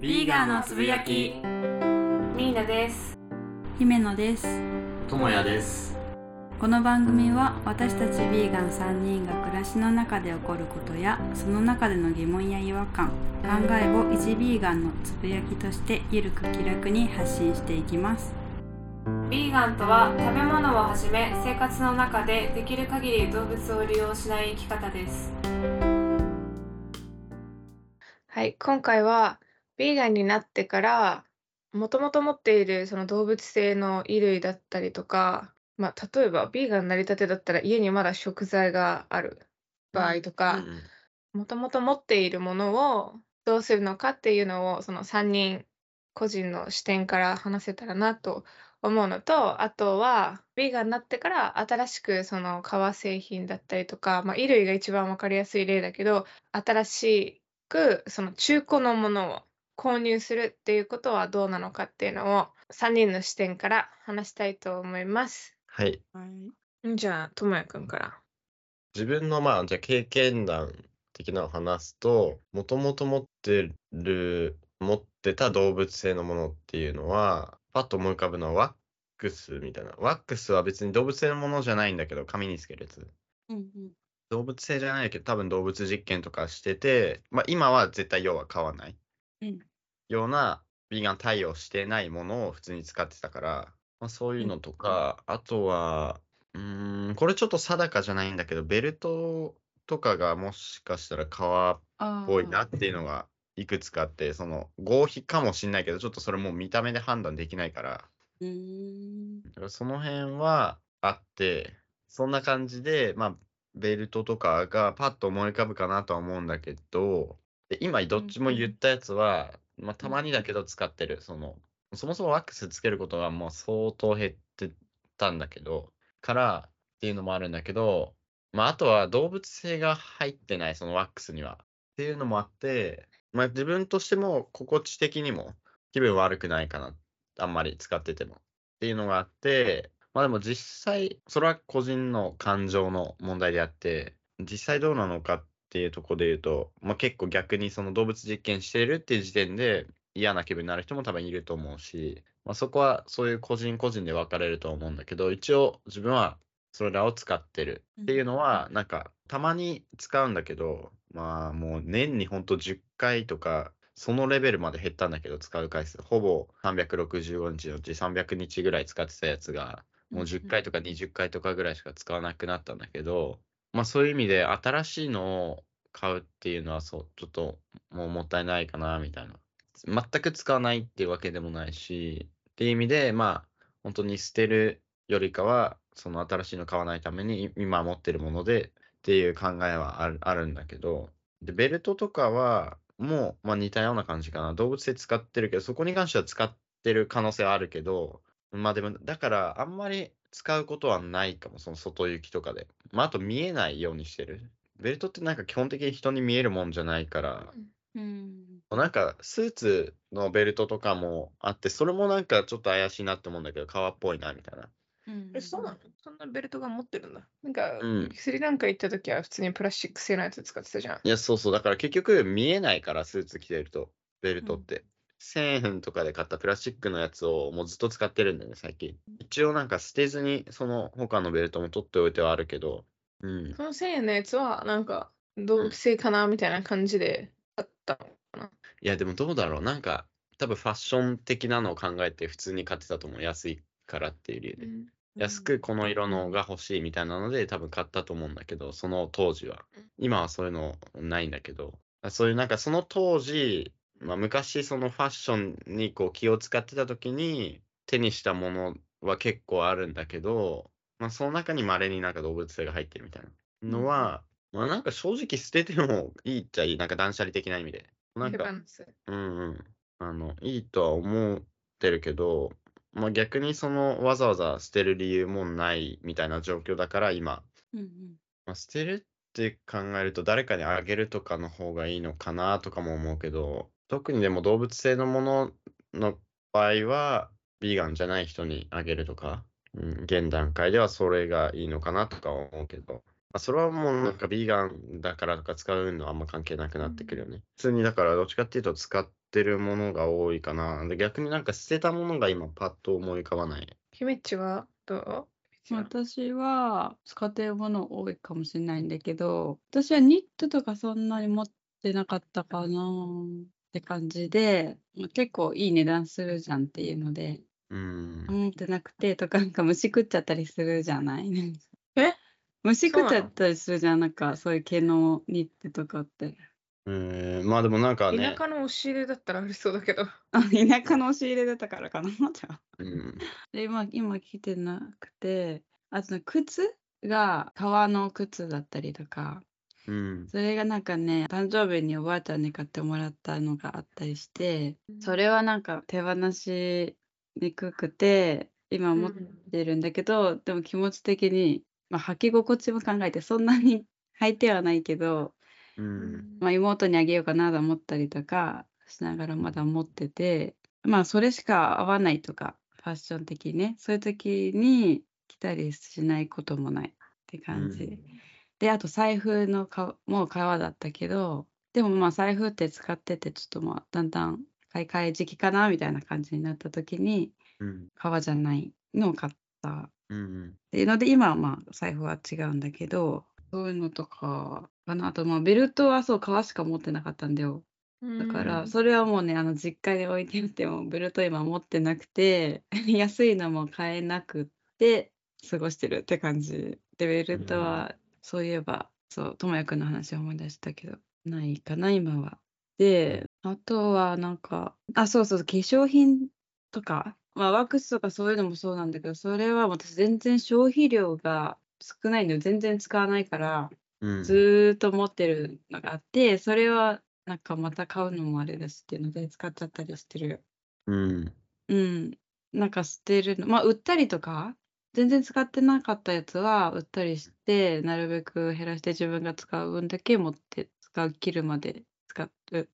ビーガンのつぶやきミーナです。姫野ですともやですこの番組は私たちビーガン3人が暮らしの中で起こることやその中での疑問や違和感考えを一ビーガンのつぶやきとしてゆるく気楽に発信していきますビーガンとは食べ物をはじめ生活の中でできる限り動物を利用しない生き方です。はい、今回はビーガンになってからもともと持っているその動物性の衣類だったりとか、まあ、例えばビーガンになりたてだったら家にまだ食材がある場合とかもともと持っているものをどうするのかっていうのをその3人個人の視点から話せたらなと思うのとあとはビーガンになってから新しくその革製品だったりとか、まあ、衣類が一番わかりやすい例だけど新しくその中古のものを購入するっていうことはどうなのかっていうのを3人の視点から話したいと思います。はい。んじゃあ、ともやくんから。自分のまあじゃあ経験談的なのを話すともともと持ってる持ってた動物性のものっていうのはパッと思い浮かぶのはワックスみたいな。ワックスは別に動物性のものじゃないんだけど髪につけるやつ。動物性じゃないけど多分動物実験とかしてて、まあ、今は絶対要は買わない、うんようなビーガン対応してないものを普通に使ってたから、まあ、そういうのとか、あとはうーんこれちょっと定かじゃないんだけどベルトとかがもしかしたら革っあぽいなっていうのがいくつかあってその合皮かもしんないけどちょっとそれもう見た目で判断できないから。その辺はあって、そんな感じで、まあ、ベルトとかがパッと思い浮かぶかなとは思うんだけど、で今どっちも言ったやつは、まあ、たまにだけど使ってる。その、そもそもワックスつけることがもう相当減ってたんだけど、からっていうのもあるんだけど、まあ、あとは動物性が入ってない、そのワックスには。っていうのもあって、まあ、自分としても心地的にも気分悪くないかな。あんまり使ってても。っていうのがあって、まあでも実際、それは個人の感情の問題であって、実際どうなのかっていうところで言うと、まあ結構逆にその動物実験してるっていう時点で嫌な気分になる人も多分いると思うし、まあそこはそういう個人個人で分かれると思うんだけど、一応自分はそれらを使ってるっていうのは、なんかたまに使うんだけど、まあもう年にほんと10回とか、そのレベルまで減ったんだけど、使う回数。ほぼ365日のうち300日ぐらい使ってたやつが、もう10回とか20回とかぐらいしか使わなくなったんだけど、まあそういう意味で新しいのを買うっていうのはそう、ちょっともうもったいないかな、みたいな。全く使わないっていうわけでもないし、っていう意味で、まあ本当に捨てるよりかは、その新しいの買わないために今持ってるものでっていう考えはあるあるんだけど、で、ベルトとかは、もう、まあ、似たような感じかな。動物性使ってるけど、そこに関しては使ってる可能性はあるけど、まあでも、だから、あんまり使うことはないかも、その外行きとかで。まあ、あと見えないようにしてる。ベルトってなんか基本的に人に見えるもんじゃないから、うんなんかスーツのベルトとかもあって、それもなんかちょっと怪しいなって思うんだけど、革っぽいな、みたいな。うんえ、そうなの？そんなベルトが持ってるんだ。なんか、うんスリランカ行った時は普通にプラスチック製のやつ使ってたじゃん。いや、そうそう。だから結局見えないから、スーツ着てると、ベルトって。1000円とかで買ったプラスチックのやつをもうずっと使ってるんだよね、最近。一応なんか捨てずに、その他のベルトも取っておいてはあるけど、うん。その1000円のやつは、なんか、動物性かなみたいな感じであったの。いや、でもどうだろう。なんか、多分ファッション的なのを考えて普通に買ってたと思う。安いからっていう理由で。安くこの色のが欲しいみたいなので多分買ったと思うんだけど、その当時はうん。今はそういうのないんだけど、そういうなんかその当時、まあ、昔そのファッションにこう気を使ってた時に手にしたものは結構あるんだけど、まあ、その中に稀になんか動物性が入ってるみたいなのは、まあなんか正直捨ててもいいっちゃいい。なんか断捨離的な意味で。なんか。うんうん。あの、いいとは思ってるけど、まあ逆にそのわざわざ捨てる理由もないみたいな状況だから今、うんまあ、捨てるって考えると誰かにあげるとかの方がいいのかなとかも思うけど、特にでも動物性のものの場合は、ビーガンじゃない人にあげるとか、うん、現段階ではそれがいいのかなとかは思うけど、まあ、それはもうなんかビーガンだからとか使うのはあんま関係なくなってくるよね。普通にだからどっちかっていうと使ってるものが多いかな。で逆になんか捨てたものが今パッと思い浮かばない。姫っちはどう？私は使ってるもの多いかもしれないんだけど、私はニットとかそんなに持ってなかったかなって感じで、まあ結構いい値段するじゃんっていうので、うん。持ってなくてとか、なんか虫食っちゃったりするじゃない？え？虫食っちゃったりするじゃん、なんかそういう毛のニットとかって。うん、まあでもなんかね田、舎の押し入れだったらありそうだけど。あ、田舎の押し入れだったからかな、じゃあ。うん、で、今、今着てなくて、あとね靴が革の靴だったりとか、うん、それがなんかね、誕生日におばあちゃんに買ってもらったのがあったりして、それはなんか手放しにくくて、今持ってるんだけど、でも気持ち的に、まあ、履き心地も考えて、そんなに履いてはないけど、うん、まあ、妹にあげようかなと思ったりとかしながらまだ持ってて、まあそれしか合わないとか、ファッション的にね、そういう時に着たりしないこともないって感じ。で、あと財布のかもう革だったけど、でもまあ財布って使ってて、ちょっとまあだんだん買い替え時期かなみたいな感じになった時に、うん、革じゃないのを買ったうん、っていうので、今はまあ財布は違うんだけど、そういうのとかかな。あとまあベルトはそう、革しか持ってなかったんだよ。だから、それはもうね、あの実家に置いてあっても、ベルト今持ってなくて、安いのも買えなくって、過ごしてるって感じ。で、ベルトは、そういえば、そう、ともやくんの話を思い出したけど、ないかな、今は。で、あとはなんか、あ、そうそう、化粧品とか、まあ、ワックスとかそういうのもそうなんだけど、それは私全然消費量が少ないので、全然使わないから、うん、ずーっと持ってるのがあって、それはなんかまた買うのもあれだしっていうので使っちゃったりしてる。うん、うん。なんか捨てるの。まあ売ったりとか、全然使ってなかったやつは売ったりして、なるべく減らして自分が使う分だけ持って使う切るまで使うっ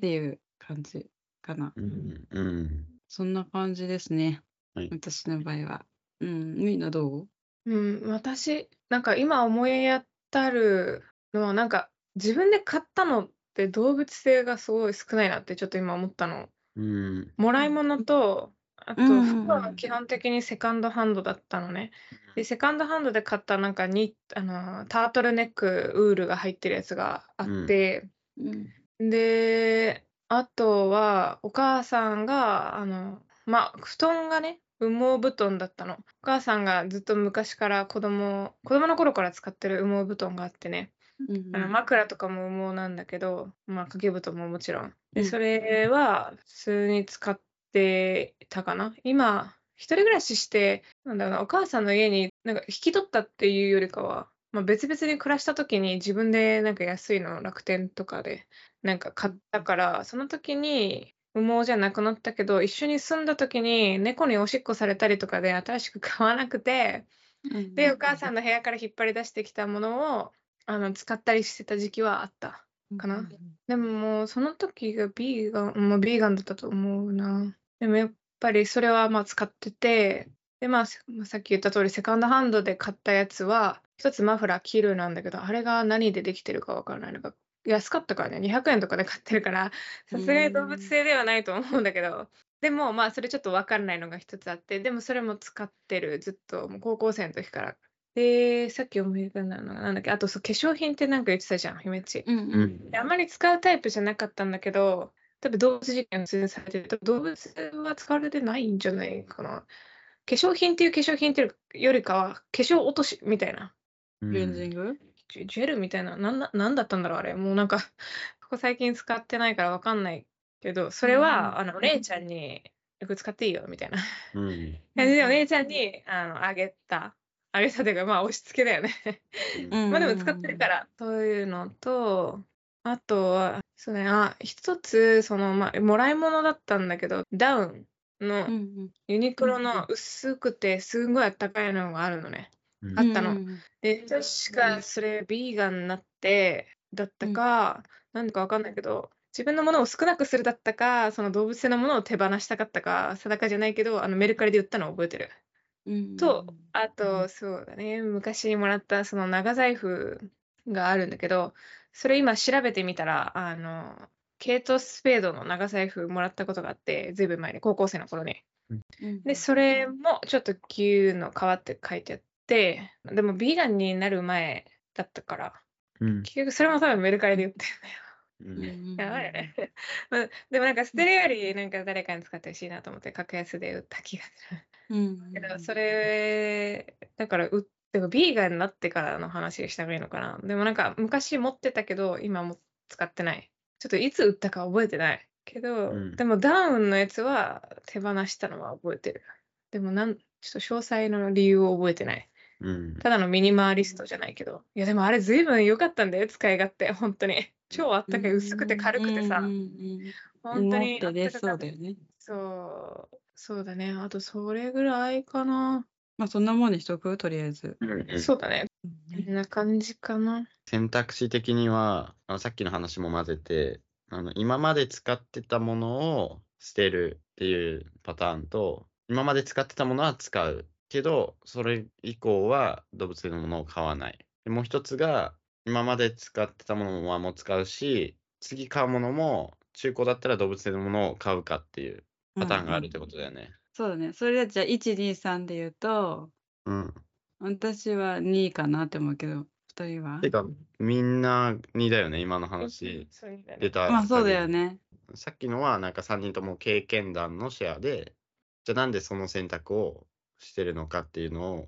ていう感じかな。うん、うん。そんな感じですね。はい私の場合は。うん。みんなどう？うん、私、なんか今思い当たるのは、なんか自分で買ったのって動物性がすごい少ないなってちょっと今思ったの。うん、もらい物と、あと服は基本的にセカンドハンドだったのね。で、セカンドハンドで買ったなんかに、あの、タートルネックウールが入ってるやつがあって、うん。で、あとは、お母さんが、あの、まあ、布団がね、羽毛布団だったの。お母さんがずっと昔から子供、子供の頃から使ってる羽毛布団があってね、うんあの枕とかも羽毛なんだけど、まあ、掛け布団ももちろん。うで、んそれは普通に使ってたかな？今、一人暮らしして、なんだろうな、お母さんの家になんか引き取ったっていうよりかは、まあ、別々に暮らした時に自分でなんか安いのを楽天とかでなんか買ったから、その時に羽毛じゃなくなったけど、一緒に住んだ時に猫におしっこされたりとかで新しく買わなくて、うんで、お母さんの部屋から引っ張り出してきたものをあの使ったりしてた時期はあった。かなでももうその時がビーガン、まあ、ビーガンだったと思うな。でもやっぱりそれはまあ使ってて、でまあさっき言った通りセカンドハンドで買ったやつは、一つマフラーキルなんだけど、あれが何でできてるかわからない。のが安かったからね、200円とかで買ってるから、さすがに動物性ではないと思うんだけど、でもまあそれちょっとわからないのが一つあって、でもそれも使ってる、ずっともう高校生の時から。で、さっき思い浮かんだのがなんだっけ、あとそう化粧品ってなんか言ってたじゃん、姫っち。うんううんあんまり使うタイプじゃなかったんだけど、多分動物実験通されてると動物は使われてないんじゃないかな。化粧品っていう化粧品っていうよりかは、化粧落としみたいな。うんクレンジング？ジェルみたいな。なんだなんだったんだろう、あれ。もうなんか、ここ最近使ってないからわかんないけど、それは、あの、お姉ちゃんによく使っていいよ、みたいなうん、感 じで、お姉ちゃんにあのあげた。あげたというか、まあ、押し付けだよね。うん まあでも使ってるから、そういうのと、あとは、そうね、あ、一つ、その、まあ、もらい物だったんだけど、ダウンのうんうん。ユニクロの薄くてすごいあったかいのがあるのね。うん。あったの。うんで、確かそれビーガンになってだったか、なんだかわかんないけど、自分のものを少なくするだったか、その動物性のものを手放したかったか、定かじゃないけど、あのメルカリで売ったのを覚えてる。うん。と、あと、そうだね、昔もらったその長財布があるんだけど、それ今調べてみたら、あの、ケイト・スペードの長財布もらったことがあって、ずいぶん前に、高校生の頃に。うんで、それもちょっと牛の皮って書いてあって、でもビーガンになる前だったから、うん。結局それも多分メルカリで売ってるんだよ。やばいよね。まあでもなんか捨てるよりなんか誰かに使ってほしいなと思って格安で売った気がする。うん けどそれだからうでもビーガンになってからの話した方がいいのかな。でもなんか昔持ってたけど今も使ってない。ちょっといつ売ったか覚えてないけど、うんでもダウンのやつは手放したのは覚えてる。でもなんちょっと詳細の理由を覚えてない。うん。ただのミニマリストじゃないけど。いやでもあれ随分良かったんだよ、使い勝手。本当に。超あったかい、薄くて軽くてさうん。本当にあったかかったそうだよね。そう、そうだね。あとそれぐらいかな。まあそんなもんにしとく？とりあえず。うんそうだね。こんな感じかな。選択肢的には、あのさっきの話も混ぜて、あの今まで使ってたものを捨てるっていうパターンと、今まで使ってたものは使うけど、それ以降は動物性のものを買わない。でもう一つが、今まで使ってたものはもう使うし、次買うものも中古だったら動物性のものを買うかっていうパターンがあるってことだよね。そうだね。それじゃあ1、2、3で言うと、うん。私は2かなって思うけど、2人は？てか、みんなにだよね、今の話そうだね出た。まあそうだよ。ね。さっきのはなんか3人とも経験談のシェアで、じゃあなんでその選択をしてるのかっていうのを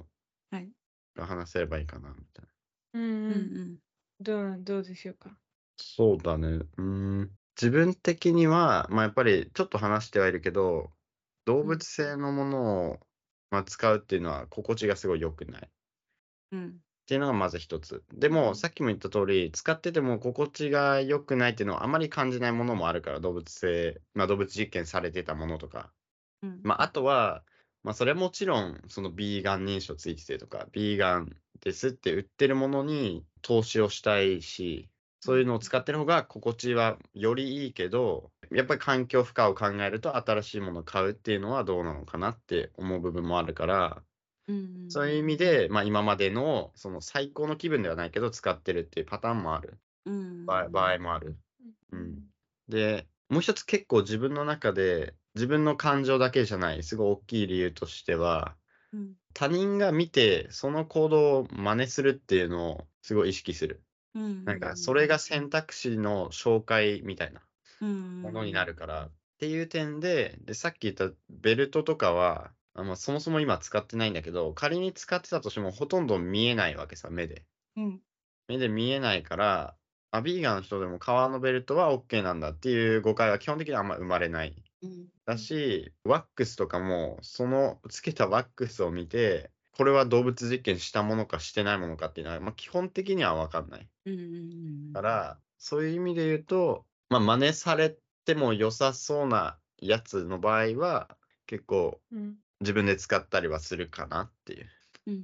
はい。話せればいいかなみたいな。うんううんん。どう、どうでしょうか？そうだね。うーん。自分的には、まあやっぱりちょっと話してはいるけど、動物性のものを、まあ、使うっていうのは心地がすごい良くない。うん。っていうのがまず一つ。でも、さっきも言った通り、使ってても心地が良くないっていうのはあまり感じないものもあるから、動物性、まあ動物実験されてたものとか。うん。まあ、あとは、まあ、それはもちろん、そのビーガン認証ついててとか、ビーガンですって売ってるものに投資をしたいし、そういうのを使ってる方が心地はよりいいけど、やっぱり環境負荷を考えると新しいものを買うっていうのはどうなのかなって思う部分もあるから、うんうんそういう意味で、まあ、今までのその最高の気分ではないけど使ってるっていうパターンもある。うん場合もある。うん。で、もう一つ結構自分の中で、自分の感情だけじゃない、すごい大きい理由としては、うん他人が見てその行動を真似するっていうのをすごい意識する。うんなんかそれが選択肢の紹介みたいなうんものになるから。っていう点で、で、さっき言ったベルトとかは、あまあ、そもそも今使ってないんだけど、仮に使ってたとしてもほとんど見えないわけさ、目で。うん目で見えないから、あ、ビーガンの人でも革のベルトは OK なんだっていう誤解は基本的にはあんま生まれない。うんだし、ワックスとかも、そのつけたワックスを見て、これは動物実験したものかしてないものかっていうのは、まあ、基本的には分かんない。から、そういう意味で言うと、まあ、真似されても良さそうなやつの場合は、結構うん。自分で使ったりはするかなっていう。うんうん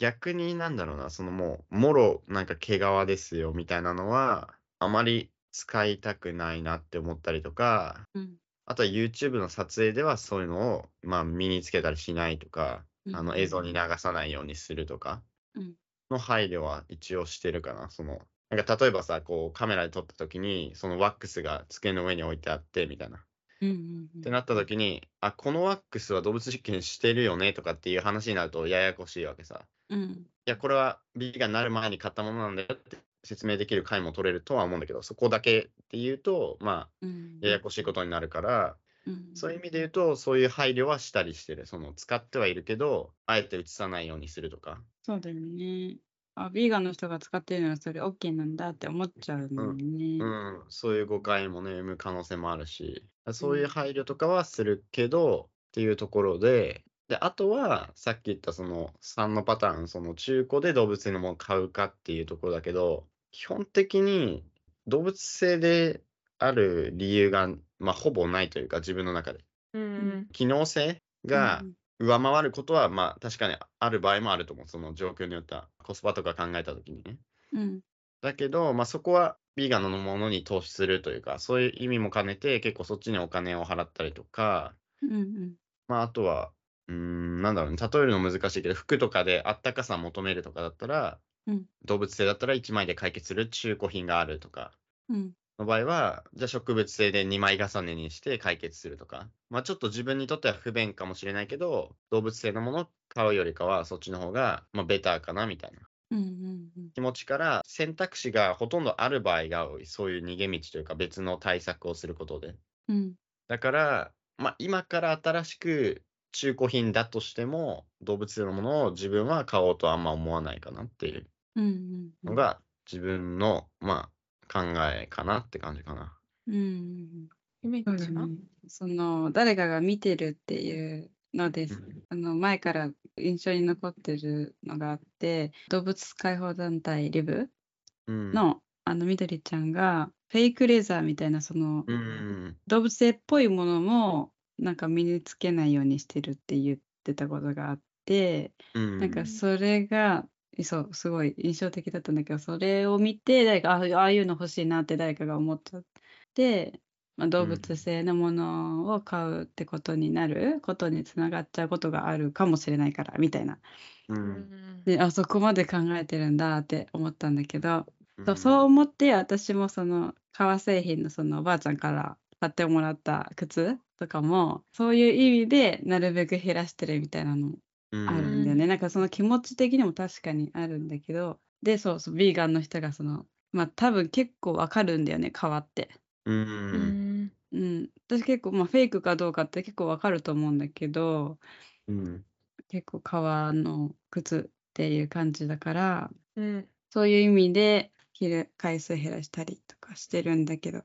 逆になんだろうな、そのもう、もろなんか毛皮ですよみたいなのは、あまり使いたくないなって思ったりとか、うんあとは YouTube の撮影ではそういうのを、まあ、身につけたりしないとか、うんあの映像に流さないようにするとかうんの配慮は一応してるかな。そのなんか例えばさ、こうカメラで撮った時に、そのワックスが机の上に置いてあってみたいな。うんうんってなった時に、あ、このワックスは動物実験してるよねとかっていう話になるとややこしいわけさ。うんいや、これはビーガンになる前に買ったものなんだよって説明できる回も取れるとは思うんだけど、そこだけっていうと、まうんあ、ややこしいことになるから、うんそういう意味で言うと、そういう配慮はしたりしてる。その、使ってはいるけど、あえて映さないようにするとか。そうだよね。あ、ビーガンの人が使ってるのはそれ OK なんだって思っちゃうもんね。うん、そういう誤解もね、生む可能性もあるし、そういう配慮とかはするけど、っていうところで、で、あとは、さっき言ったその3のパターン、その中古で動物性のものを買うかっていうところだけど、基本的に動物性である理由が、まあ、ほぼないというか、自分の中で。うん。機能性がうん上回ることは、まあ、確かにある場合もあると思う。その状況によっては、コスパとか考えたときにね。うんだけど、まあ、そこはビーガンのものに投資するというか、そういう意味も兼ねて、結構そっちにお金を払ったりとか、うんうんまあ、あとは、うーん、なんだろうね、例えるの難しいけど、服とかであったかさ求めるとかだったら、うん動物性だったら1枚で解決する中古品があるとかうんの場合は、じゃあ植物性で2枚重ねにして解決するとか、まあちょっと自分にとっては不便かもしれないけど、動物性のものを買うよりかは、そっちの方が、まあ、ベターかなみたいな。うんうん気持ちから、選択肢がほとんどある場合が多い、そういう逃げ道というか別の対策をすることで。うん。だから、まあ、今から新しく中古品だとしても、動物性のものを自分は買おうとはあんま思わないかなっていううんうん。のが自分の、まあ、考えかなって感じかな。うんうんイメージは？その誰かが見てるっていうのです。あの前から印象に残ってるのがあって動物解放団体リブうん。の、あのみどりちゃんがフェイクレザーみたいなそのうん。動物性っぽいものもなんか身につけないようにしてるって言ってたことがあって、うん。なんかそれがそうすごい印象的だったんだけどそれを見て誰かあああいうの欲しいなって誰かが思っちゃって、まあ、動物性のものを買うってことになることにつながっちゃうことがあるかもしれないからみたいな。う。うん。んであそこまで考えてるんだって思ったんだけど、うん。そうそう思って私もその革製品のそのおばあちゃんから買ってもらった靴とかもそういう意味でなるべく減らしてるみたいなのうん。あるんだよね、なんかその気持ち的にも確かにあるんだけど。でそうそうビーガンの人がそのまあ多分結構わかるんだよね皮って。う。うん。んうん、私結構、まあ、フェイクかどうかって結構わかると思うんだけど。うん。結構革の靴っていう感じだから。うん。そういう意味で着る回数減らしたりとかしてるんだけど。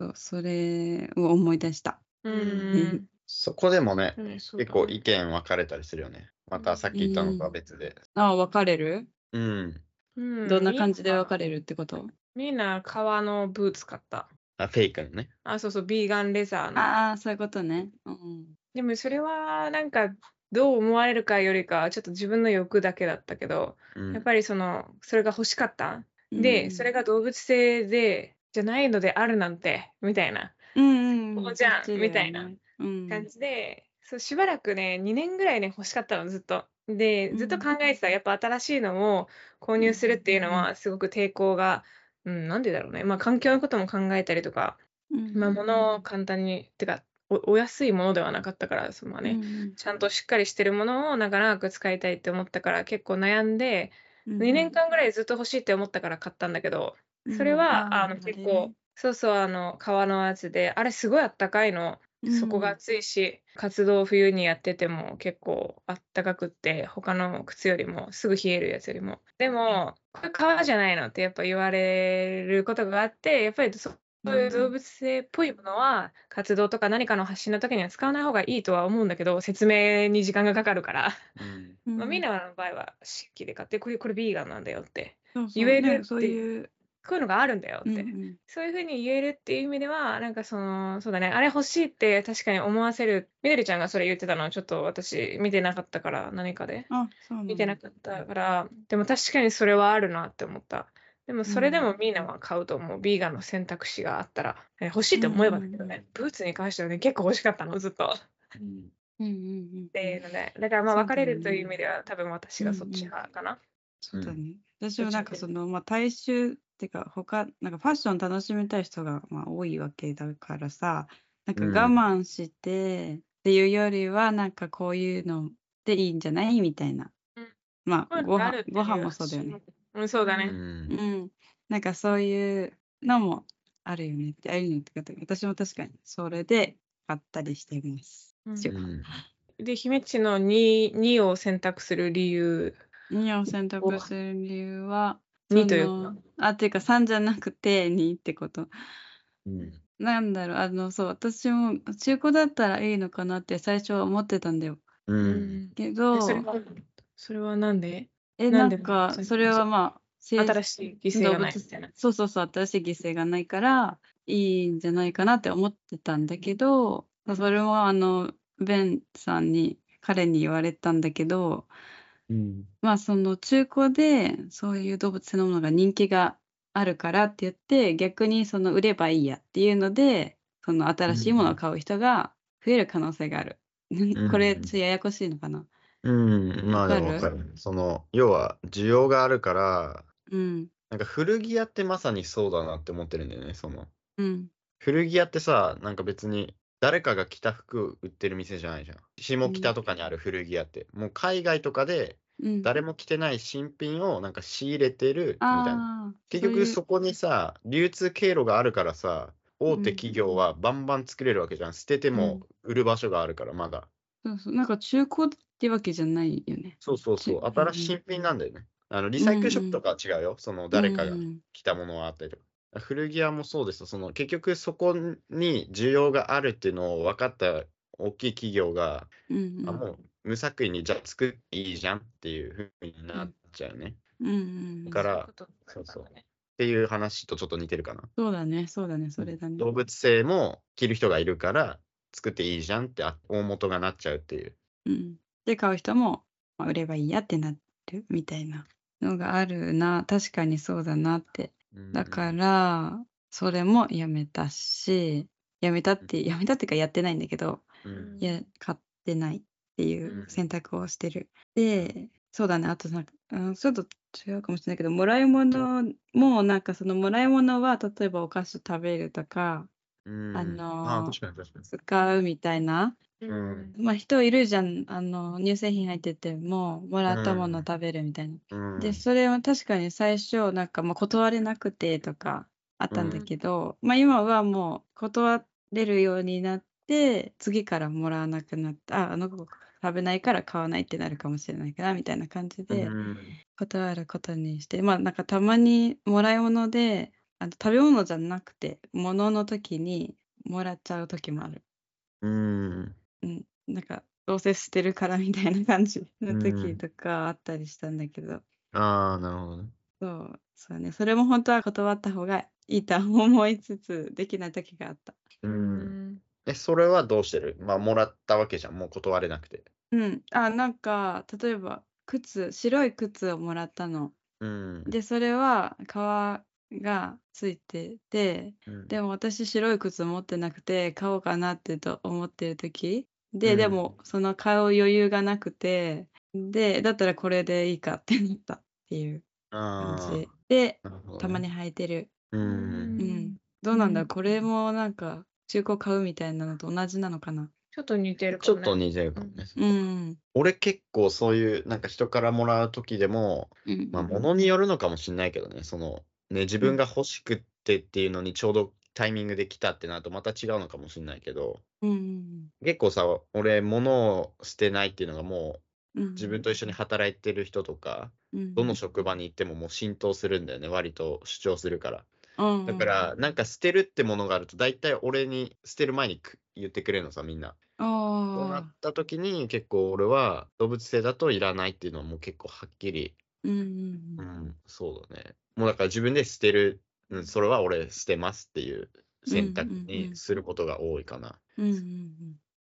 そうそれを思い出した。うんそこでもね、結構意見分かれたりするよね。またさっき言ったのとは別で。あ分かれる？うん。うんどんな感じで分かるれるってこと？みんな革のブーツ買った。あ、フェイクのね。あ、そうそう、ビーガンレザーの。ああそういうことね。うんでもそれはなんかどう思われるかよりかはちょっと自分の欲だけだったけど、うん。やっぱりそのそれが欲しかった？うんで、それが動物性でじゃないのであるなんてみたいなうんうんここじゃんみたいなうん感じで、そうしばらくね2年ぐらいね欲しかったのずっと。でずっと考えてた、やっぱ新しいのを購入するっていうのはすごく抵抗が、うん、なんでだろうね。まあ環境のことも考えたりとか、うんまあ物を簡単にてかおお安いものではなかったからそのまあね、うんちゃんとしっかりしてるものを長々く使いたいって思ったから結構悩んで、うん2年間ぐらいずっと欲しいって思ったから買ったんだけど、それは、あの結構、そうそうあの革のやつであれすごいあったかいの底が厚いし、活動を冬にやってても結構あったかくって他の靴よりもすぐ冷えるやつよりも。でもこれ革じゃないのってやっぱ言われることがあってやっぱりそそういう動物性っぽいものは活動とか何かの発信の時には使わない方がいいとは思うんだけど説明に時間がかかるから、うん。まあ、みんなの場合は漆器で買ってこれこれビーガンなんだよってそうそう言えるねそう。っていう、こういうのがあるんだよって、うんうん。そういうふうに言えるっていう意味では、なんかその、そうだね、あれ欲しいって確かに思わせる、みどりちゃんがそれ言ってたのはちょっと私見てなかったから、何かで。あそうなんだ。見てなかったから、でも確かにそれはあるなって思った。でもそれでもみんなは買うと思う。ビーガンの選択肢があったら。え欲しいって思えばだけどね、ブーツに関してはね、結構欲しかったの、ずっと。うん。うんうんうんっていうので、だからまあ分かそうだよねれるという意味では、多分私がそっち派かな。そうだうんね。私もなんかその、まあ、大衆っていうか、他、なんかファッション楽しみたい人が、まあ、多いわけだからさ、なんかうん我慢してっていうよりは、なんかこういうのでいいんじゃない？みたいなうん。まあ、ご飯ご飯もそうだよね。。うん、そうだね。うんうん。なんかそういうのもあるよねって、ああいうのってか、私も確かにそれで買ったりしてます。うんで、姫っちの 2, 2を選択する理由。2を選択する理由は、2というかそのあ、っていうか3じゃなくて2ってこと。うんなんだろう、あの、そう、私も中古だったらいいのかなって最初は思ってたんだよ。ううんんけど、それはそれはなんで？え、なんんか、そうそれはまあ、生新しい犠牲がないみたいな。そうそうそう、新しい犠牲がないからいいんじゃないかなって思ってたんだけど、それもあの、ベンさんに、彼に言われたんだけど、うんまあその中古でそういう動物性のものが人気があるからって言って逆にその売ればいいやっていうのでその新しいものを買う人が増える可能性があるんこれちょっとややこしいのかな？うん、まあでもわわかかる。その、要は需要があるから、うん。なんか古着屋ってまさにそうだなって思ってるんだよね。その、うん。古着屋ってさ、なんか別に誰かが着た服売ってる店じゃないじゃん。下北とかにある古着屋って。もう海外とかでうん。誰も着てない新品をなんか仕入れてるみたいな。ういう局そこにさ、流通経路があるからさ、大手うん企業はバンバン作れるわけじゃん。捨てても売る場所があるから、まだ。そうそう。なんか中古ってわけじゃないよね。そうそうそう。うん新しい新品なんだよね。あのリサイクルショップとかは違うよ。その誰かがうん着たものはあったりとか。古着屋もそうですよ。その結局そこに需要があるっていうのを分かった大きい企業が、うんうん。あもう無作為にじゃあ作っていいじゃんっていうふうになっちゃうね。うんうん。だからそうそうそうっていう話とちょっと似てるかな。そうだね、そうだね、それだね。動物性も着る人がいるから作っていいじゃんってあ大元がなっちゃうっていう。うん。で、買う人も、まあ売ればいいやってなるみたいなのがあるな。確かにそうだなって。うんだから、それもやめたし、やめたって、やめたっていうかやってないんだけど、うん。いや、買ってないっていううん。選択をしてる。で、そうだね、あとなんか、うん、ちょっと違うかもしれないけど、もらい物も、なんかそのもらい物は、例えばお菓子食べるとか、うん。あの。使うみたいな、ん。まあ人いるじゃん、あの、乳製品入ってても、もらったものうん。食べるみたいな。うん。で、それは確かに最初、なんかまあ断れなくてとかあったんだけど、まあ今はもう断れるようになって、次からもらわなくなった、あ、あの子食べないから買わないってなるかもしれないから、みたいな感じでうん。断ることにして、まあなんかたまにもらい物で、あの食べ物じゃなくて、物の時にもらっちゃう時もある。うんうん、なんか、どうせ捨てるからみたいな感じのうん時とかあったりしたんだけど、ああ、なるほどね。そう、そうね、それも本当は断った方がいいとは思いつつ、できない時があった。う。うんんえ、それはどうしてる？まあ、もらったわけじゃん。もう断れなくて。うん、あ、なんか、例えば、靴、白い靴をもらったの。うん。で、それは革がついてて、うん。でも私白い靴持ってなくて買おうかなってと思ってる時。で、うん。でもその買う余裕がなくてでだったらこれでいいかってなったっていう感あじ。でね。たまに履いてる、う。うん。ん、どうなんだ、うん。これもなんか中古買うみたいなのと同じなのかな？ちょっと似てるちょかもね。っと似てるかもね。うん。俺結構そういう、なんか人からもらう時でも、うん。まあ、物によるのかもしれないけどね、その、ね、自分が欲しくってっていうのにちょうどタイミングで来たってなるとまた違うのかもしれないけど、うん結構さ、俺、物を捨てないっていうのがもうんう、自分と一緒に働いてる人とか、うんどの職場に行ってももう浸透するんだよね、割と主張するから。うんだから、なんか捨てるってものがあると、大体俺に捨てる前にく言ってくれるのさ、みんな。そうなあった時に、結構俺は動物性だといらないっていうのはもう結構はっきり、ーうん。うん、そうだね。もうだから自分で捨てる、うん、それは俺捨てますっていう選択にすることが多いかな。うんうんうん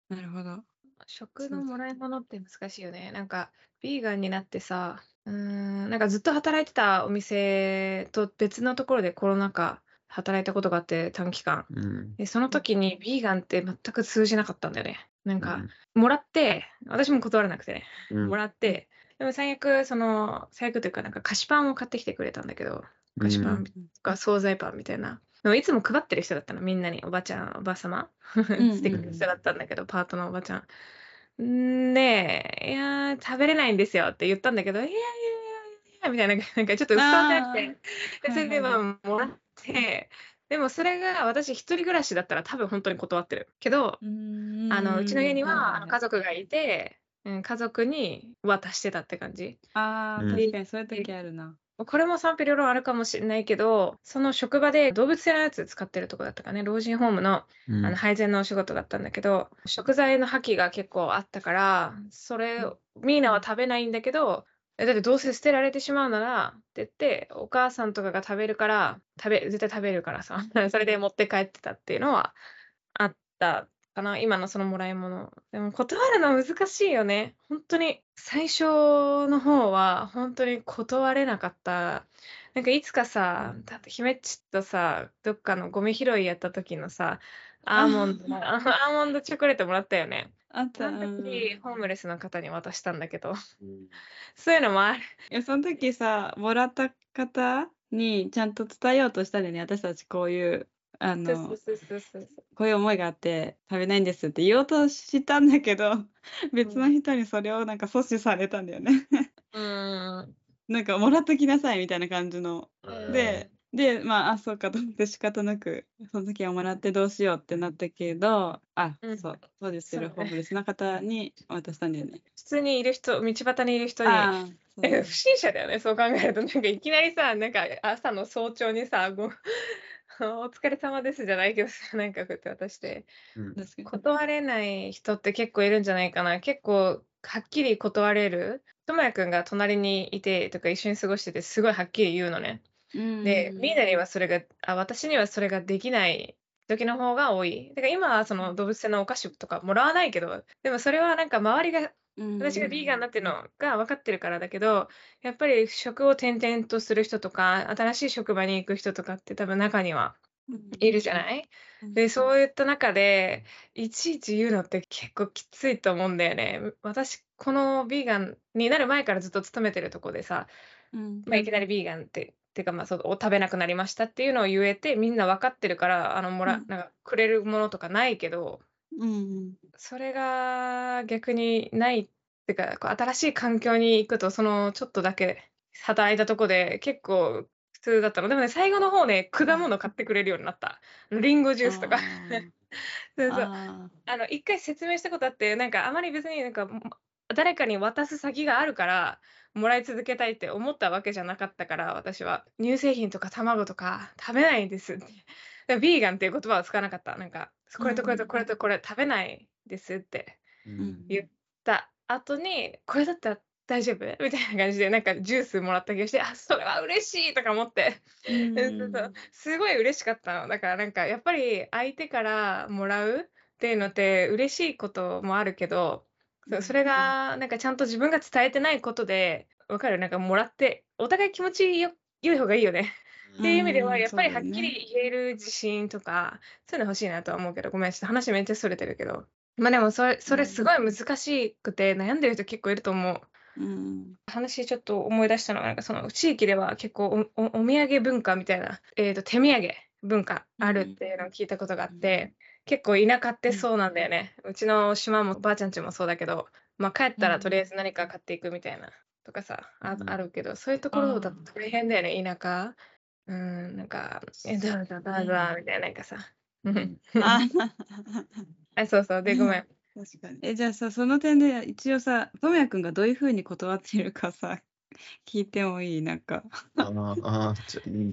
なるほど食のもらい物って難しいよね。なんか、ビーガンになってさ、うーん、なんかずっと働いてたお店と別のところでコロナ禍働いたことがあって短期間。うん。で、その時にビーガンって全く通じなかったんだよね。なんか、うんもらって、私も断らなくてね、うんもらって、でも最悪、その、最悪というか、なんか菓子パンを買ってきてくれたんだけど、菓子パうんンとか惣菜パンみたいな。でもいつも配ってる人だったの、みんなに、おばちゃん、おばさま。ん してくれる人だったんだけど、パートのおばちゃん。んで、いやー、食べれないんですよって言ったんだけど、いやいやいやいや、みたいな、なんかちょっと伝わってなくて、でそれでまあもらって、でもそれが私一人暮らしだったら多分本当に断ってる。けど、あのうちの家にはあの家族がいて、うん、家族に渡してたって感じ。ああ、うん確かにそういう時あるな。これも賛否両論あるかもしれないけど、その職場で動物性のやつ使ってるとこだったかね、老人ホームのうんあの配膳のお仕事だったんだけど、食材の破棄が結構あったから、それをミーナは食べないんだけど、えだってどうせ捨てられてしまうならって言って、お母さんとかが食べるから、食べ絶対食べるからさ、それで持って帰ってたっていうのはあったかな、今のそのもらい物。でも断るのは難しいよね。本当に最初の方は本当に断れなかった。なんかいつかさ、だって姫っちとさ、どっかのゴミ拾いやった時のさ、アーモンド、アーモンドチョコレートもらったよね。あった。そのうん時、ホームレスの方に渡したんだけど、うんそういうのもある。いや、その時さ、もらった方にちゃんと伝えようとしたんだよね。私たちこういう、あの。こういう思いがあって食べないんですって言おうとしたんだけど、別の人にそれをなんか阻止されたんだよね。うーん。なんかもらっときなさいみたいな感じの。うんで、で、まあ、あ、そうかと思って仕方なく、その時はもらってどうしようってなったけど、あ、うんそう、そうでするそうねホームレスな方に渡したんだよね。普通にいる人、道端にいる人に、不審者だよね、そう考えると。なんかいきなりさ、なんか朝の早朝にさ、ご お疲れ様ですじゃないけどさ、なんかこうやって渡して。うん。断れない人って結構いるんじゃないかな。結構はっきり断れる。ともやくんが隣にいてとか一緒に過ごしててすごいはっきり言うのね。で、うんみんなにはそれが、あ、私にはそれができない時の方が多い。だから今はその動物性のお菓子とかもらわないけど、でもそれはなんか周りが私がビーガンだっていうのが分かってるからだけど、やっぱり職を転々とする人とか、新しい職場に行く人とかって多分中にはいるじゃない？で、そういった中で、いちいち言うのって結構きついと思うんだよね。私、このビーガンになる前からずっと勤めてるとこでさ、うん。まあ、いきなりビーガンって、てかまあそうを食べなくなりましたっていうのを言えて、みんな分かってるから、あのもら、うん。なんかくれるものとかないけど、うんそれが逆にないってか、こう新しい環境に行くと、そのちょっとだけ働いたとこで結構普通だったの。でもね、最後の方ね、果物買ってくれるようになった。リンゴジュースとか。そうそう。ああの、一回説明したことあって、なんかあまり別になんか、も誰かに渡す先があるから、もらい続けたいって思ったわけじゃなかったから、私は。乳製品とか卵とか食べないんですって。でビーガンっていう言葉は使わなかった。なんか、これとこれとこれとこれ食べないですって。うん。言った後に、これだったら大丈夫？みたいな感じで、なんかジュースもらった気がして、あ、それは嬉しいとか思って。すごい嬉しかったの。だからなんかやっぱり相手からもらうっていうのって嬉しいこともあるけど、それがなんかちゃんと自分が伝えてないことで、わかる？なんかもらって、お互い気持ちよ良い方がいいよね。っていう意味では、うん。やっぱりはっきり言える自信とか、そういうの欲しいなとは思うけど、ごめん、ちょっと話めっちゃそれてるけど。まあでもそれ、それすごい難しくて悩んでる人結構いると思う。うん。話ちょっと思い出したのが、なんかその地域では結構おおお土産文化みたいな、えーと、手土産文化あるっていうのを聞いたことがあって、結構田舎ってそうなんだよね。うちの島もおばあちゃんちもそうだけど、まあ帰ったらとりあえず何か買っていくみたいなとかさ、あうん。あるけど、そういうところだと大変だよね、田舎。うん、なんか、え、どうぞどうぞみたいな、なんかさ。うんあ あそうそう、で、ごめん。確かに。え、じゃあさ、その点で一応さ、ともやくんがどういうふうに断っているかさ、聞いてもいい？なんか。あーあ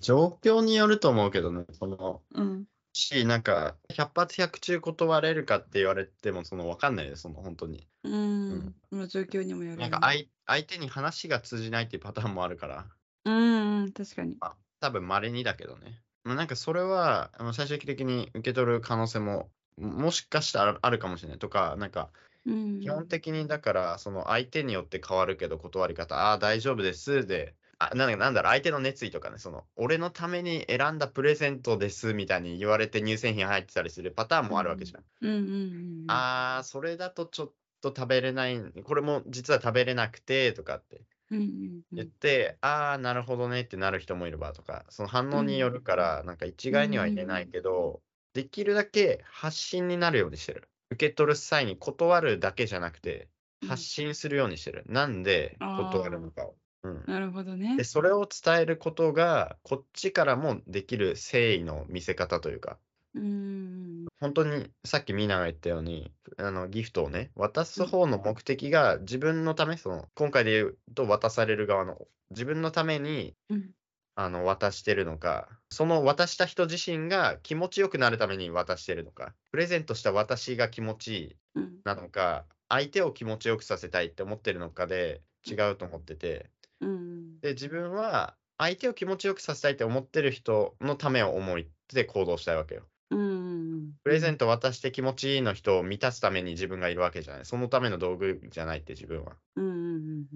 状況によると思うけどね、その、うん。し、なんか、100発100中断れるかって言われても、その、わかんないです、その、本当に。うん。まあ状況にもよるよね。なんか相、相手に話が通じないっていうパターンもあるから、うんうん、確かに。まあ、多分稀にだけどね。まあなんか、それは、最終的に受け取る可能性も、もしかしたらあるかもしれないとか、なんか、うん。基本的にだから、その相手によって変わるけど、断り方、ああ、大丈夫ですで、あなんだなんだろう、相手の熱意とかね、その、俺のために選んだプレゼントですみたいに言われて乳製品入ってたりするパターンもあるわけじゃん。うんうんうん。ああ、それだとちょっと食べれない、これも実は食べれなくてとかってうんうんうん。言って、ああ、なるほどねってなる人もいればとか、その反応によるから、なんか一概には言えないけど、できるだけ発信になるようにしてる。受け取る際に断るだけじゃなくて、うん発信するようにしてる。なんであー断るのかを。うん、なるほどねで、。それを伝えることが、こっちからもできる誠意の見せ方というか、うん。本当にさっきミーナが言ったようにあのギフトをね渡す方の目的が自分のためその今回で言うと渡される側の自分のためにうん。あの渡してるのかその渡した人自身が気持ちよくなるために渡してるのかプレゼントした私が気持ちいいうん。なのか相手を気持ちよくさせたいって思ってるのかで違うと思っててうん。で自分は相手を気持ちよくさせたいって思ってる人のためを思いって行動したいわけよ。うん。プレゼント渡して気持ちいいの人を満たすために自分がいるわけじゃない。そのための道具じゃないって自分は。うんうん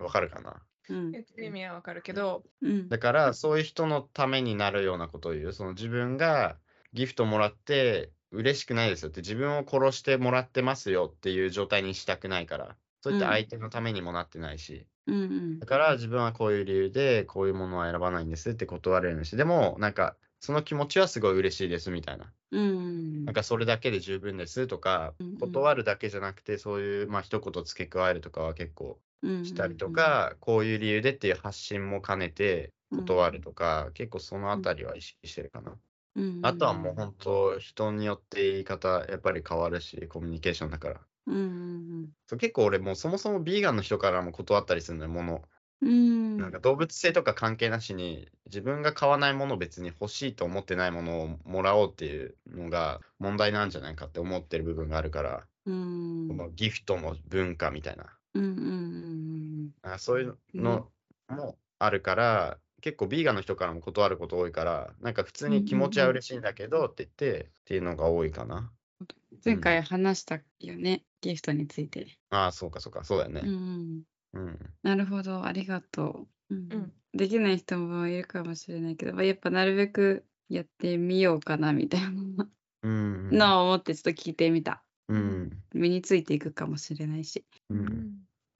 わかるかな？うんうん。言ってる意味はわかるけど、うん。だからそういう人のためになるようなことを言う。その自分がギフトもらって嬉しくないですよって自分を殺してもらってますよっていう状態にしたくないからそういった相手のためにもなってないし、うんうんだから自分はこういう理由でこういうものは選ばないんですって断れるしでもなんかその気持ちはすごい嬉しいですみたいなうんなんかそれだけで十分ですとかうんうん断るだけじゃなくてそういうまあ一言付け加えるとかは結構うんしたりとか、こういう理由でっていう発信も兼ねて断るとか、結構そのあたりは意識してるかな。うんあとはもう本当人によって言い方やっぱり変わるしコミュニケーションだから。うん結構俺もうそもそもビーガンの人からも断ったりするのよ、もの。うんうんなんか動物性とか関係なしに自分が買わないものを別に欲しいと思ってないものをもらおうっていうのが問題なんじゃないかって思ってる部分があるから、うんこのギフトの文化みたいな。うんうんあそういうのもあるから、結構ビーガンの人からも断ること多いから、なんか普通に気持ちは嬉しいんだけどって言って、っていうのが多いかな。前回話したよね、ギフトについて。ああ、そうかそうか、そうだよね。うんなるほど、ありがとう。うんうんできない人もいるかもしれないけど、まあやっぱなるべくやってみようかなみたいなうん。のを思ってちょっと聞いてみた。うん。身についていくかもしれないし。う。うんんっ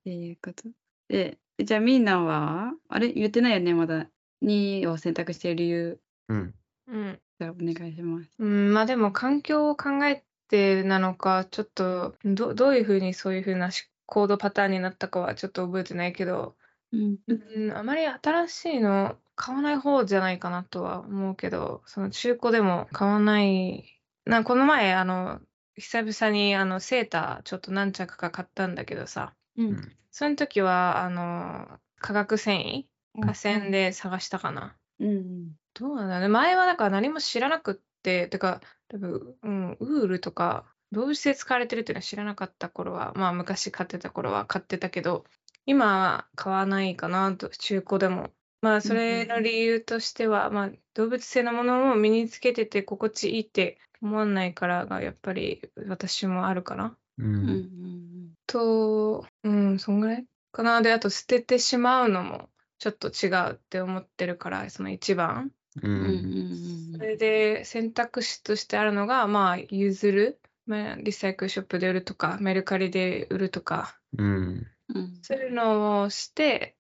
ていうこと。で、じゃあみんなは、あれ？言ってないよね、まだ。2を選択している理由。うん。うんじゃあお願いします。うん、まあでも環境を考えてなのか、ちょっとどどういうふうにそういうふうなし行動パターンになったかはちょっと覚えてないけど、うん。うん、あまり新しいの買わない方じゃないかなとは思うけど、その中古でも買わない。なこの前、あの、久々にあのセーターちょっと何着か買ったんだけどさ、うん。その時はあの化学繊維河川で探したかな。うん。どうなんだろうね。前はだから何も知らなくって、てか、多分、うん、ウールとか動物性使われてるっていうのは知らなかった頃は、まあ昔買ってた頃は買ってたけど、今は買わないかなと、中古でも。まあそれの理由としては、まあ動物性のものを身につけてて心地いいって思わないからがやっぱり私もあるかな。う。うん。うんん。と、うん、そんぐらいかな。で、あと捨ててしまうのもちょっと違うって思ってるから、その一番。う。うん。うんん。それで選択肢としてあるのが、まあ、譲る、まあ、リサイクルショップで売るとか、メルカリで売るとか、うん。うん。そういうのをして、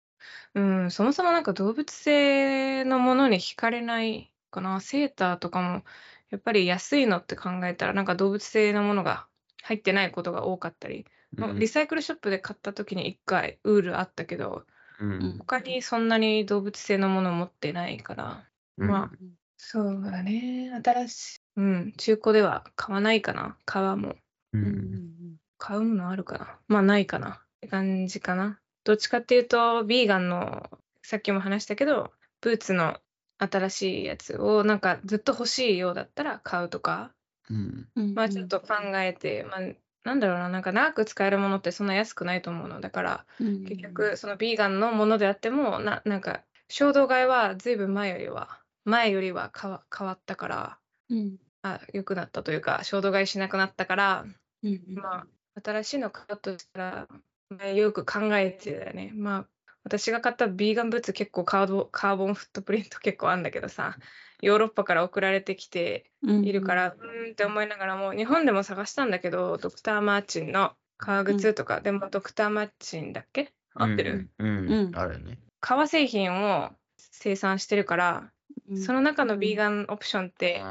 うん、そもそもなんか動物性のものに惹かれないかな。セーターとかも、やっぱり安いのって考えたら、なんか動物性のものが入ってないことが多かったり、まあリサイクルショップで買った時に1回ウールあったけど、うん。他にそんなに動物性のもの持ってないから、まあ、そうだね。新しい。うん。中古では買わないかな。革も。う。うんん。買うものあるかな。まあ、ないかな。って感じかな。どっちかっていうと、ビーガンの、さっきも話したけど、ブーツの新しいやつを、なんかずっと欲しいようだったら買うとか、うん。うん。まあちょっと考えて、まあ、なんだろうな、なんか長く使えるものってそんな安くないと思うの。だから、うん、結局、そのビーガンのものであっても、ななんか、衝動買いはずいぶん前よりは、前よりは変わ変わったから、うん。あ、良くなったというか、衝動買いしなくなったから、うん。まあ、新しいの買うとしたら、まあよく考えてたよね。まあ、私が買ったビーガンブーツ結構カードカーボンフットプリント結構あるんだけどさ、ヨーロッパから送られてきているから、うーんって思いながらも、日本でも探したんだけど、ドクター・マーチンの革靴とか、でもドクター・マーチンだっけ？合ってる、うん。ううんん。あるよね。革製品を生産してるから、うん、その中のビーガンオプションって、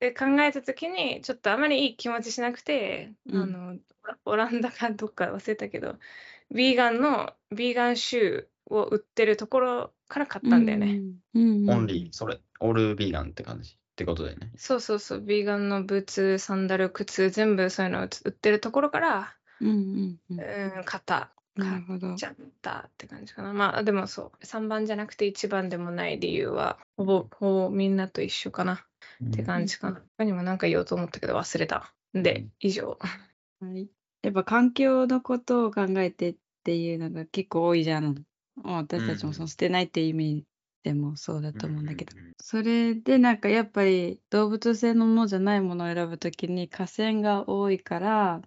で考えた時にちょっとあまりいい気持ちしなくて、うんあのオランダかどっか忘れたけどビーガンのビーガンシューを売ってるところから買ったんだよね、うん。うん。オンリー、それ、オールビーガンって感じ？ってことだよね。そうそうそうビーガンのブーツサンダル靴全部そういうのを売ってるところから、うん。うん。うん。うん、買った買っ。ちゃったって感じかなまあでもそう3番じゃなくて1番でもない理由はほぼほぼみんなと一緒かなって感じかな他にも何か言おうと思ったけど忘れたで以上 はい。やっぱ環境のことを考えてっていうのが結構多いじゃん。まあ私たちもその捨てないっていう意味でもそうだと思うんだけど。それでなんかやっぱり動物性のものじゃないものを選ぶときに河川が多いから。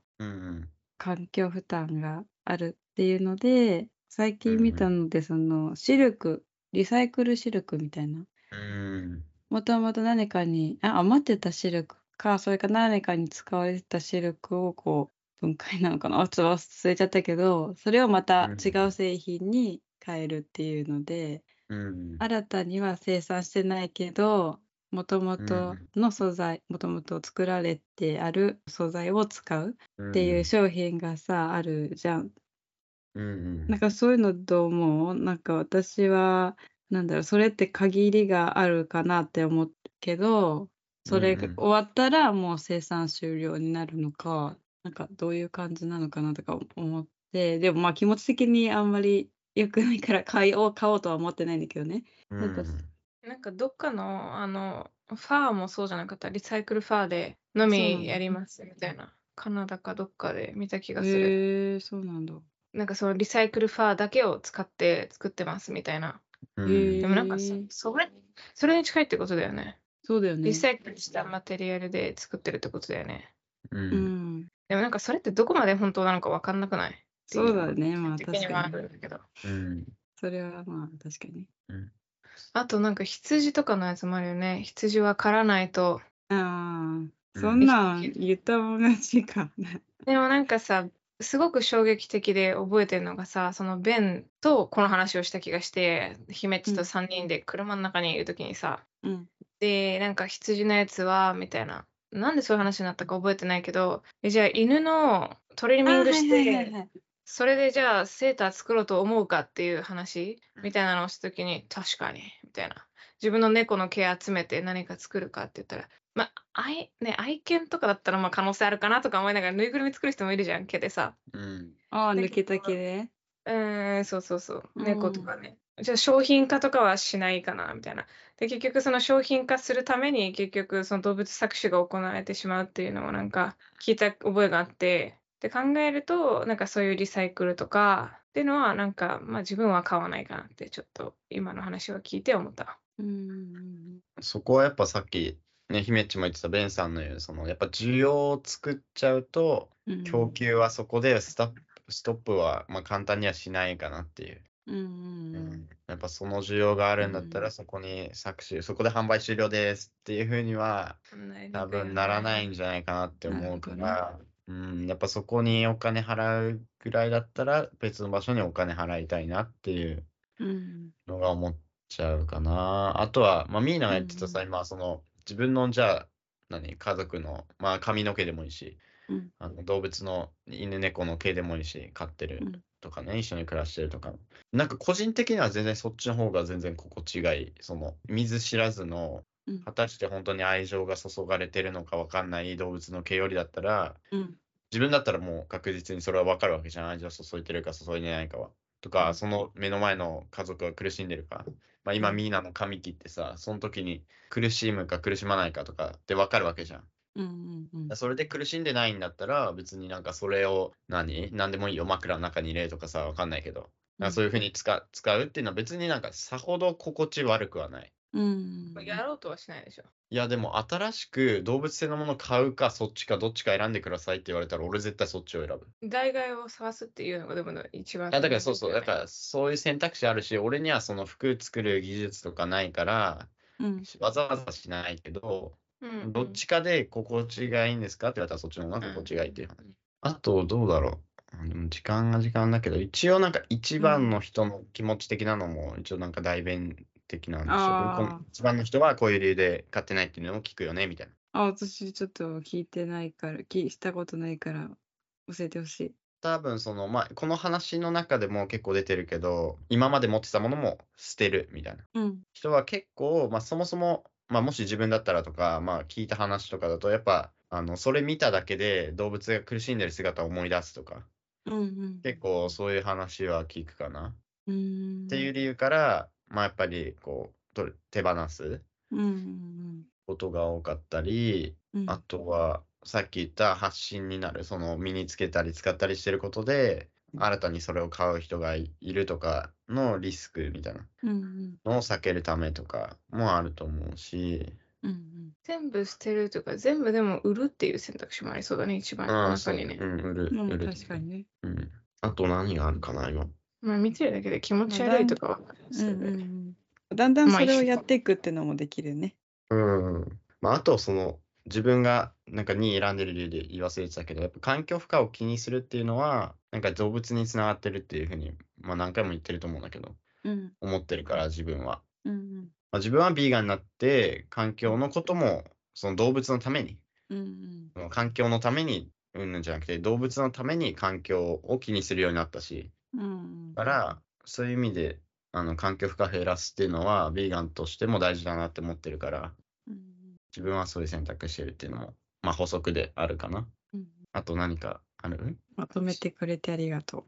環境負担があるっていうので最近見たのでそのシルクリサイクルシルクみたいなうん。もともと何かにあ余ってたシルクかそれか何かに使われてたシルクをこう分解なのかなあ ちょっと忘れちゃったけどそれをまた違う製品に変えるっていうので、うん。新たには生産してないけどもともとの素材もともと作られてある素材を使うっていう商品がさあるじゃん。うんうん。なんかそういうのどう思う？なんか私はなんだろうそれって限りがあるかなって思うけどそれが終わったらもう生産終了になるのかなんかどういう感じなのかなとか思ってでもまあ気持ち的にあんまり良くないから買おう買おうとは思ってないんだけどね。なんかなんかどっかのあのファーもそうじゃなかったリサイクルファーでのみやりますみたいなカナダかどっかで見た気がする。へえそうなんだ。なんかそのリサイクルファーだけを使って作ってますみたいな。うんへえでもなんかそそれそれに近いってことだよね。そうだよねリ。サイクルしたマテリアルで作ってるってことだよね。う。うんん。でもなんかそれってどこまで本当なのか分かんなくない？そうだねまあ確かに。うん。それはまあ確かに。あとなんか羊とかのやつもあるよね。羊は刈らないと。ああうんそんなん言ったもん勝ちか。でもなんかさ、すごく衝撃的で覚えてるのがさ、そのベンとこの話をした気がして、姫っちと3人で車の中にいるときにさ、うん。で、なんか羊のやつは、みたいな。なんでそういう話になったか覚えてないけど、えじゃあ犬のトリミングして、はいそれでじゃあセーター作ろうと思うかっていう話みたいなのをしたときに、確かに、みたいな。自分の猫の毛集めて何か作るかって言ったら、まあ、愛、ね、愛犬とかだったらまあ可能性あるかなとか思いながら、ぬいぐるみ作る人もいるじゃん、毛でさ。うん。ああ、抜けた毛で。うーん、そうそうそう。うん猫とかね。じゃあ商品化とかはしないかなみたいな。で、結局その商品化するために結局その動物搾取が行われてしまうっていうのをなんか聞いた覚えがあって、で考えるとなんかそういうリサイクルとかっていうのはなんかまあ自分は買わないかなってちょっと今の話を聞いて思った。うんうんそこはやっぱさっき、ね、姫っちも言ってたベンさんの言う、そのやっぱ需要を作っちゃうと。供給はそこでストップ、ストップはまあ簡単にはしないかなっていう。うんうんううん。んやっぱその需要があるんだったうんらそこに搾取、そこで販売終了ですっていうふうには多分ならないんじゃないかなって思うから、うん、やっぱそこにお金払うぐらいだったら別の場所にお金払いたいなっていううん。のが思っちゃうかな。あとは、まあ、ミーナが言ってたさ、うん。今その自分のじゃあ何家族の、まあ、髪の毛でもいいし、うん。あの動物の犬猫の毛でもいいし飼ってるうん。とかね、一緒に暮らしてるとか。なんか個人的には全然そっちの方が全然心地がいい。その見ず知らずのうん。果たして本当に愛情が注がれてるのか分かんない動物の毛よりだったらうん。自分だったらもう確実にそれは分かるわけじゃん。愛情注いでるか注いでないかは。とか、うんその目の前の家族が苦しんでるか。まあ、今うんミーナの髪切ってさその時に苦しむか苦しまないかとかって分かるわけじゃん。うんうんうんそれで苦しんでないんだったら別になんかそれを何？何でもいいよ枕の中に入れるとかさ分かんないけど、なんかそういうふうに使使うっていうのは別になんかさほど心地悪くはない。うんやろうとはしないでしょ。いやでも新しく動物性のもの買うかそっちかどっちか選んでくださいって言われたら俺絶対そっちを選ぶ。代替を探すっていうのがでも一番いやだからそうそうだらからそういう選択肢あるし俺にはその服作る技術とかないからうんわざわざしないけど、うんどっちかで心地がいいんですかって言われたらそっちの方が心地がいいっていう話。あと、どうだろう。でも時間が時間だけど、一応なんか一番の人の気持ち的なのも、一応なんか代弁的なんですよ。一番の人はこういう理由で買ってないっていうのを聞くよね、みたいな。あ私ちょっと聞いてないから聞したことないから教えてほしい。多分その、まあ、この話の中でも結構出てるけど、今まで持ってたものも捨てるみたいな。うん人は結構、まあ、そもそも、まあ、もし自分だったらとか、まあ、聞いた話とかだと、やっぱ、あの、それ見ただけで動物が苦しんでる姿を思い出すとか、うんうん結構そういう話は聞くかな。うんっていう理由から、まあ、やっぱりこうと手放すうんうんことが多かったり、うんあとはさっき言った発信になるその身につけたり使ったりしてることで新たにそれを買う人がいいるとかのリスクみたいなうんうんのを避けるためとかもあると思うし、うん全部捨てるとか全部でも売るっていう選択肢もありそうだね一番うん、中にねう。ん、売る、うん売る。確かにね。うん。あと何があるかな、今。まあ見てるだけで気持ち悪いとかはうんだんだんまあそれをやっていくってのもできるね。うん。まあ、あと、その、自分がなんか2位選んでる理由で言い忘れてたけど、やっぱ環境負荷を気にするっていうのは、なんか動物につながってるっていうふうに、まあ何回も言ってると思うんだけど、うん思ってるから自分は。うんまあ、自分はビーガンになって、環境のことも、その動物のために、うんうん環境のために、うんじゃなくて、動物のために環境を気にするようになったし、うんだから、そういう意味で、あの環境負荷減らすっていうのは、ビーガンとしても大事だなって思ってるから、うん自分はそういう選択してるっていうのも、まあ補足であるかな。うんあと何かある？まとめてくれてありがと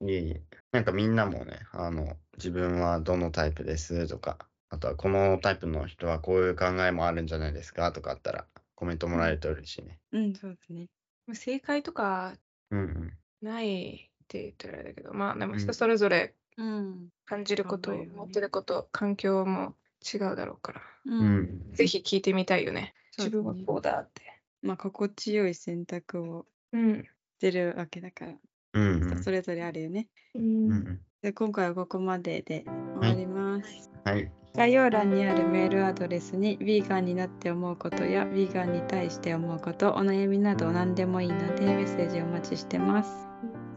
いえいえ。なんかみんなもね、あの、自分はどのタイプです？とか、あとはこのタイプの人はこういう考えもあるんじゃないですか？とかあったら、コメントもらえると嬉しいね。う。うん、そうですね。正解とかうんうん。ないって言ったらあれだけど、まあでもうん人それぞれうん。感じること、考えるね持ってること、環境も違うだろうから、ううん。ぜひ聞いてみたいよね。うですね分はこうだって。まあ、心地よい選択をうん。してるわけだから、うんうん。人それぞれあるよね。ううんんで今回はここまでで終わります。うん。はい。概要欄にあるメールアドレスにヴィーガンになって思うことやヴィーガンに対して思うことお悩みなど何でもいいのでメッセージお待ちしてます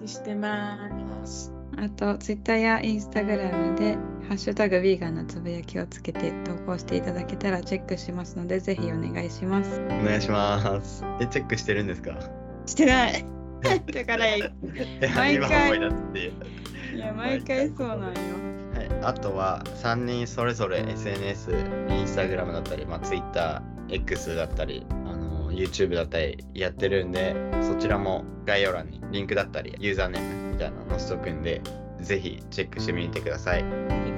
してます。あと Twitter や Instagram で「ハッシュタグヴィーガン」のつぶやきをつけて投稿していただけたらチェックしますのでぜひお願いしますお願いします。え、チェックしてるんですかしてないだから 毎回い。や毎回そうなんよはい、あとは3人それぞれ SNS、Instagram だったり、まあ、Twitter、X だったり、あの YouTube だったりやってるんで、そちらも概要欄にリンクだったり、ユーザーネームみたいなの載せとくんで、ぜひチェックしてみてください。お願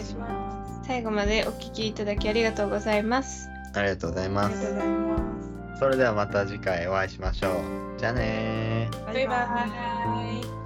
いします。最後までお聞きいただきありがとうございます。ありがとうございあます。りがとうございますそれではまた次回お会いしましょう。じゃあねー。バイバイ。